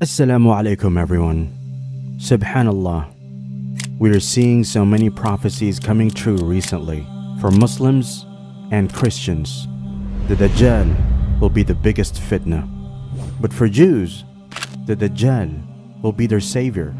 Assalamu alaikum, everyone. Subhanallah. We are seeing so many prophecies coming true recently for Muslims and Christians. The Dajjal will be the biggest fitna. But for Jews, the Dajjal will be their savior.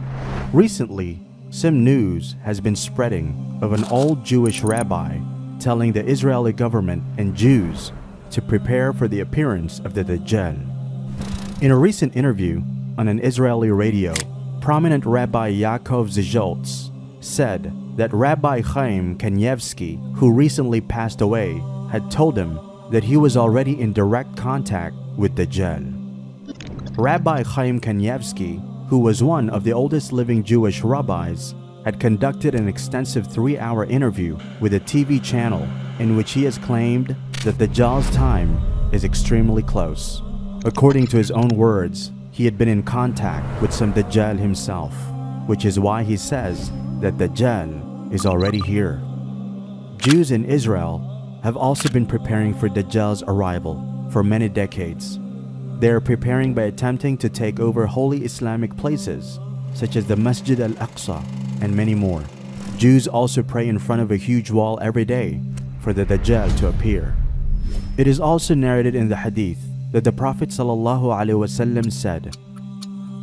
Recently, some news has been spreading of an old Jewish rabbi telling the Israeli government and Jews to prepare for the appearance of the Dajjal. In a recent interview on an Israeli radio, prominent Rabbi Yaakov Zisholtz said that Rabbi Chaim Kanievsky, who recently passed away, had told him that he was already in direct contact with Dajjal. Rabbi Chaim Kanievsky, who was one of the oldest living Jewish rabbis, had conducted an extensive three hour interview with a TV channel in which he has claimed that Dajjal's time is extremely close. According to his own words, he had been in contact with some Dajjal himself, which is why he says that Dajjal is already here. Jews in Israel have also been preparing for Dajjal's arrival for many decades. They are preparing by attempting to take over holy Islamic places such as the Masjid al Aqsa and many more. Jews also pray in front of a huge wall every day for the Dajjal to appear. It is also narrated in the Hadith that the Prophet ﷺ said,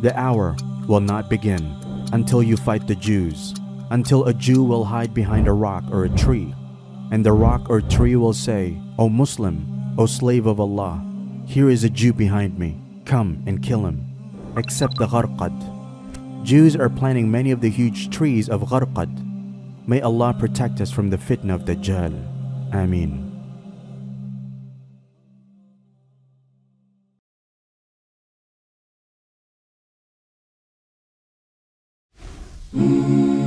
The hour will not begin until you fight the Jews, until a Jew will hide behind a rock or a tree, and the rock or tree will say, O Muslim, O slave of Allah, here is a Jew behind me, come and kill him, except the Gharqad. Jews are planting many of the huge trees of Gharqad. May Allah protect us from the fitna of Dajjal. Ameen. Mm-hmm.